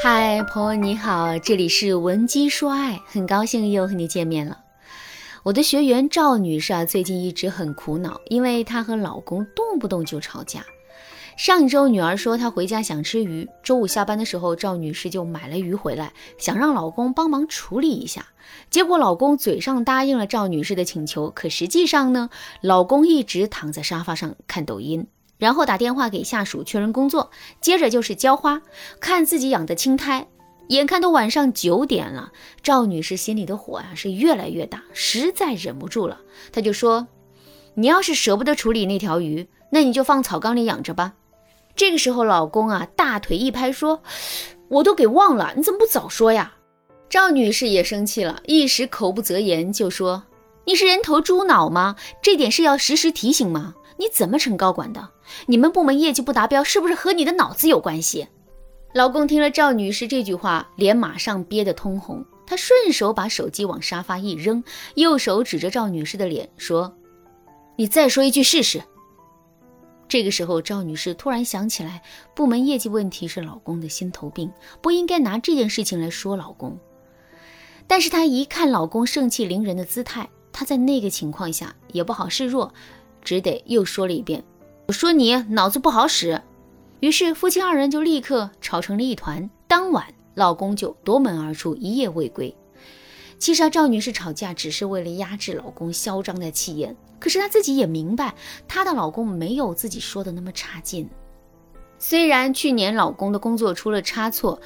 嗨，朋友你好，这里是文姬说爱，很高兴又和你见面了。我的学员赵女士啊，最近一直很苦恼，因为她和老公动不动就吵架。上一周女儿说她回家想吃鱼，周五下班的时候，赵女士就买了鱼回来，想让老公帮忙处理一下。结果老公嘴上答应了赵女士的请求，可实际上呢，老公一直躺在沙发上看抖音。然后打电话给下属确认工作，接着就是浇花，看自己养的青苔。眼看都晚上九点了，赵女士心里的火呀是越来越大，实在忍不住了，她就说：“你要是舍不得处理那条鱼，那你就放草缸里养着吧。”这个时候，老公啊大腿一拍说：“我都给忘了，你怎么不早说呀？”赵女士也生气了，一时口不择言，就说：“你是人头猪脑吗？这点事要时时提醒吗？”你怎么成高管的？你们部门业绩不达标，是不是和你的脑子有关系？老公听了赵女士这句话，脸马上憋得通红。他顺手把手机往沙发一扔，右手指着赵女士的脸说：“你再说一句试试。”这个时候，赵女士突然想起来，部门业绩问题是老公的心头病，不应该拿这件事情来说老公。但是她一看老公盛气凌人的姿态，她在那个情况下也不好示弱。只得又说了一遍：“我说你脑子不好使。”于是夫妻二人就立刻吵成了一团。当晚，老公就夺门而出，一夜未归。其实啊，赵女士吵架只是为了压制老公嚣张的气焰，可是她自己也明白，她的老公没有自己说的那么差劲。虽然去年老公的工作出了差错，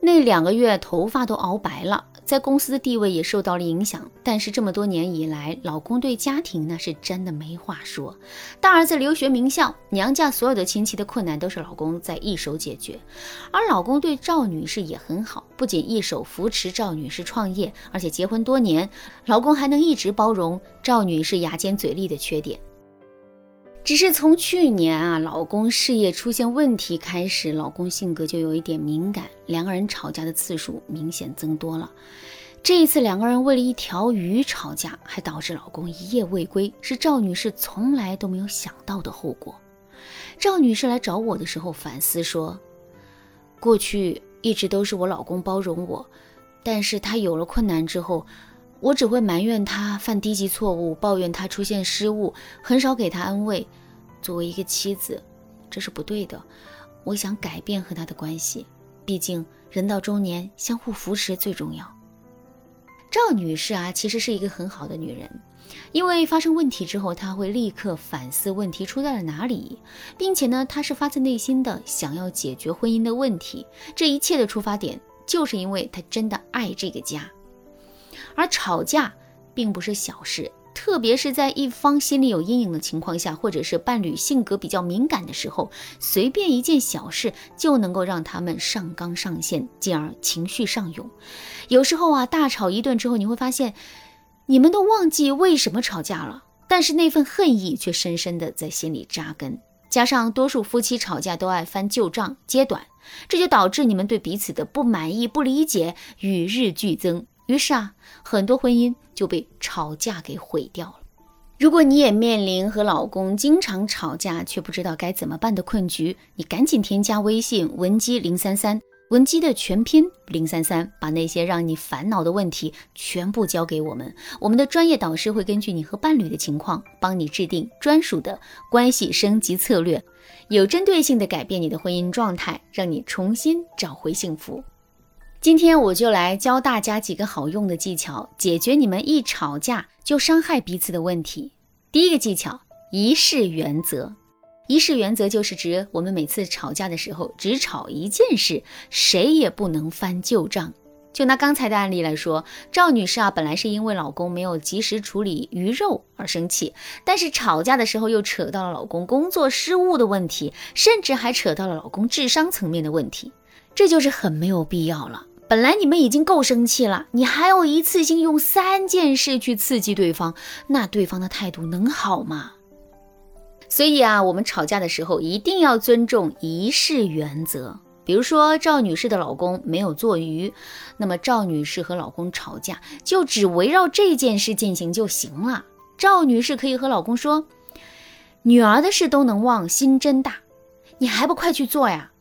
那两个月头发都熬白了。在公司的地位也受到了影响，但是这么多年以来，老公对家庭那是真的没话说。大儿子留学名校，娘家所有的亲戚的困难都是老公在一手解决。而老公对赵女士也很好，不仅一手扶持赵女士创业，而且结婚多年，老公还能一直包容赵女士牙尖嘴利的缺点。只是从去年啊，老公事业出现问题开始，老公性格就有一点敏感，两个人吵架的次数明显增多了。这一次两个人为了一条鱼吵架，还导致老公一夜未归，是赵女士从来都没有想到的后果。赵女士来找我的时候反思说，过去一直都是我老公包容我，但是他有了困难之后。我只会埋怨他犯低级错误，抱怨他出现失误，很少给他安慰。作为一个妻子，这是不对的。我想改变和他的关系，毕竟人到中年，相互扶持最重要。赵女士啊，其实是一个很好的女人，因为发生问题之后，她会立刻反思问题出在了哪里，并且呢，她是发自内心的想要解决婚姻的问题。这一切的出发点，就是因为她真的爱这个家。而吵架并不是小事，特别是在一方心里有阴影的情况下，或者是伴侣性格比较敏感的时候，随便一件小事就能够让他们上纲上线，进而情绪上涌。有时候啊，大吵一顿之后，你会发现，你们都忘记为什么吵架了，但是那份恨意却深深的在心里扎根。加上多数夫妻吵架都爱翻旧账、揭短，这就导致你们对彼此的不满意、不理解与日俱增。于是啊，很多婚姻就被吵架给毁掉了。如果你也面临和老公经常吵架却不知道该怎么办的困局，你赶紧添加微信文姬零三三，文姬的全拼零三三，把那些让你烦恼的问题全部交给我们，我们的专业导师会根据你和伴侣的情况，帮你制定专属的关系升级策略，有针对性的改变你的婚姻状态，让你重新找回幸福。今天我就来教大家几个好用的技巧，解决你们一吵架就伤害彼此的问题。第一个技巧，一事原则。一事原则就是指我们每次吵架的时候，只吵一件事，谁也不能翻旧账。就拿刚才的案例来说，赵女士啊，本来是因为老公没有及时处理鱼肉而生气，但是吵架的时候又扯到了老公工作失误的问题，甚至还扯到了老公智商层面的问题，这就是很没有必要了。本来你们已经够生气了，你还要一次性用三件事去刺激对方，那对方的态度能好吗？所以啊，我们吵架的时候一定要尊重仪式原则。比如说赵女士的老公没有做鱼，那么赵女士和老公吵架就只围绕这件事进行就行了。赵女士可以和老公说：“女儿的事都能忘，心真大，你还不快去做呀？”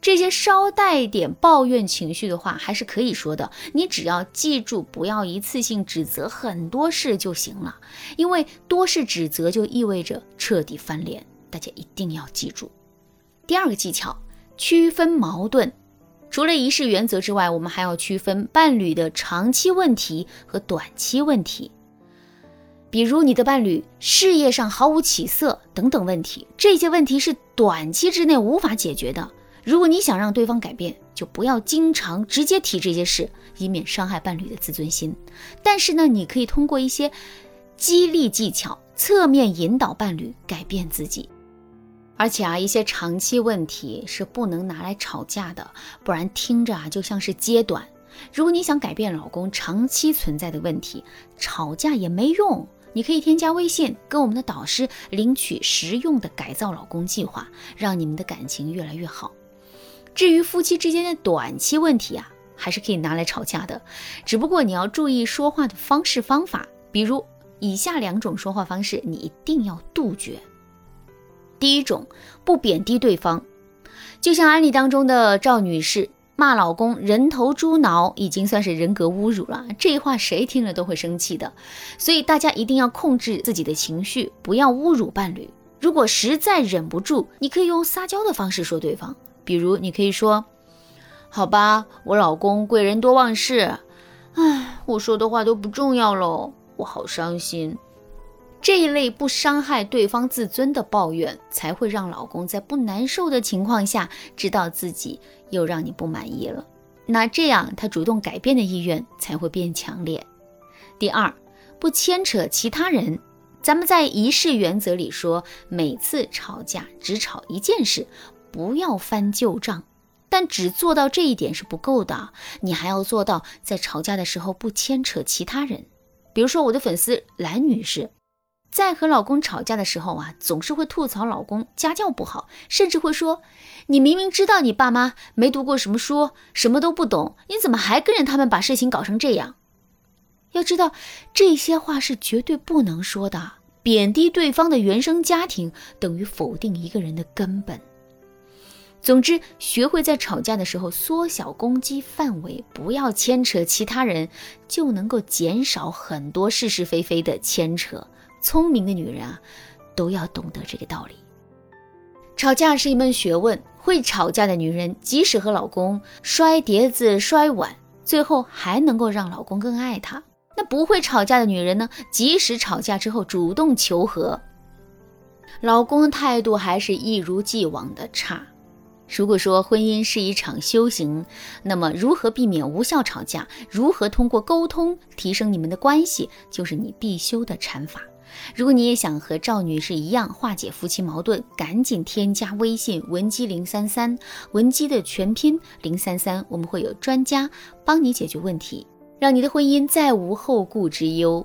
这些稍带点抱怨情绪的话，还是可以说的。你只要记住，不要一次性指责很多事就行了，因为多事指责就意味着彻底翻脸。大家一定要记住。第二个技巧，区分矛盾。除了仪式原则之外，我们还要区分伴侣的长期问题和短期问题。比如你的伴侣事业上毫无起色等等问题，这些问题是短期之内无法解决的。如果你想让对方改变，就不要经常直接提这些事，以免伤害伴侣的自尊心。但是呢，你可以通过一些激励技巧，侧面引导伴侣改变自己。而且啊，一些长期问题是不能拿来吵架的，不然听着啊就像是揭短。如果你想改变老公长期存在的问题，吵架也没用。你可以添加微信，跟我们的导师领取实用的改造老公计划，让你们的感情越来越好。至于夫妻之间的短期问题啊，还是可以拿来吵架的，只不过你要注意说话的方式方法，比如以下两种说话方式，你一定要杜绝。第一种，不贬低对方，就像案例当中的赵女士骂老公“人头猪脑”，已经算是人格侮辱了，这话谁听了都会生气的，所以大家一定要控制自己的情绪，不要侮辱伴侣。如果实在忍不住，你可以用撒娇的方式说对方。比如，你可以说：“好吧，我老公贵人多忘事，唉，我说的话都不重要喽，我好伤心。”这一类不伤害对方自尊的抱怨，才会让老公在不难受的情况下，知道自己又让你不满意了。那这样他主动改变的意愿才会变强烈。第二，不牵扯其他人。咱们在仪式原则里说，每次吵架只吵一件事。不要翻旧账，但只做到这一点是不够的，你还要做到在吵架的时候不牵扯其他人。比如说我的粉丝兰女士，在和老公吵架的时候啊，总是会吐槽老公家教不好，甚至会说：“你明明知道你爸妈没读过什么书，什么都不懂，你怎么还跟着他们把事情搞成这样？”要知道，这些话是绝对不能说的，贬低对方的原生家庭等于否定一个人的根本。总之，学会在吵架的时候缩小攻击范围，不要牵扯其他人，就能够减少很多是是非非的牵扯。聪明的女人啊，都要懂得这个道理。吵架是一门学问，会吵架的女人，即使和老公摔碟子、摔碗，最后还能够让老公更爱她。那不会吵架的女人呢，即使吵架之后主动求和，老公的态度还是一如既往的差。如果说婚姻是一场修行，那么如何避免无效吵架，如何通过沟通提升你们的关系，就是你必修的禅法。如果你也想和赵女士一样化解夫妻矛盾，赶紧添加微信文姬零三三，文姬的全拼零三三，我们会有专家帮你解决问题，让你的婚姻再无后顾之忧。